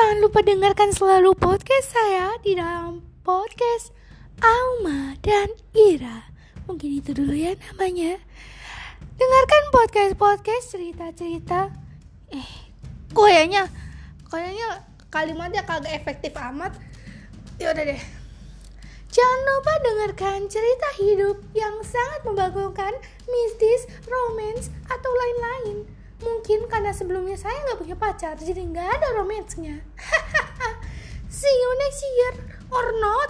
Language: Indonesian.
Jangan lupa dengarkan selalu podcast saya di dalam podcast Auma dan Ira. Mungkin itu dulu ya namanya. Dengarkan podcast-podcast cerita-cerita. Eh, kayaknya kayaknya kalimatnya kagak efektif amat. Ya udah deh. Jangan lupa dengarkan cerita hidup yang sangat membagongkan, mistis, romance, atau karena sebelumnya saya nggak punya pacar, jadi nggak ada romansnya. See you next year or not.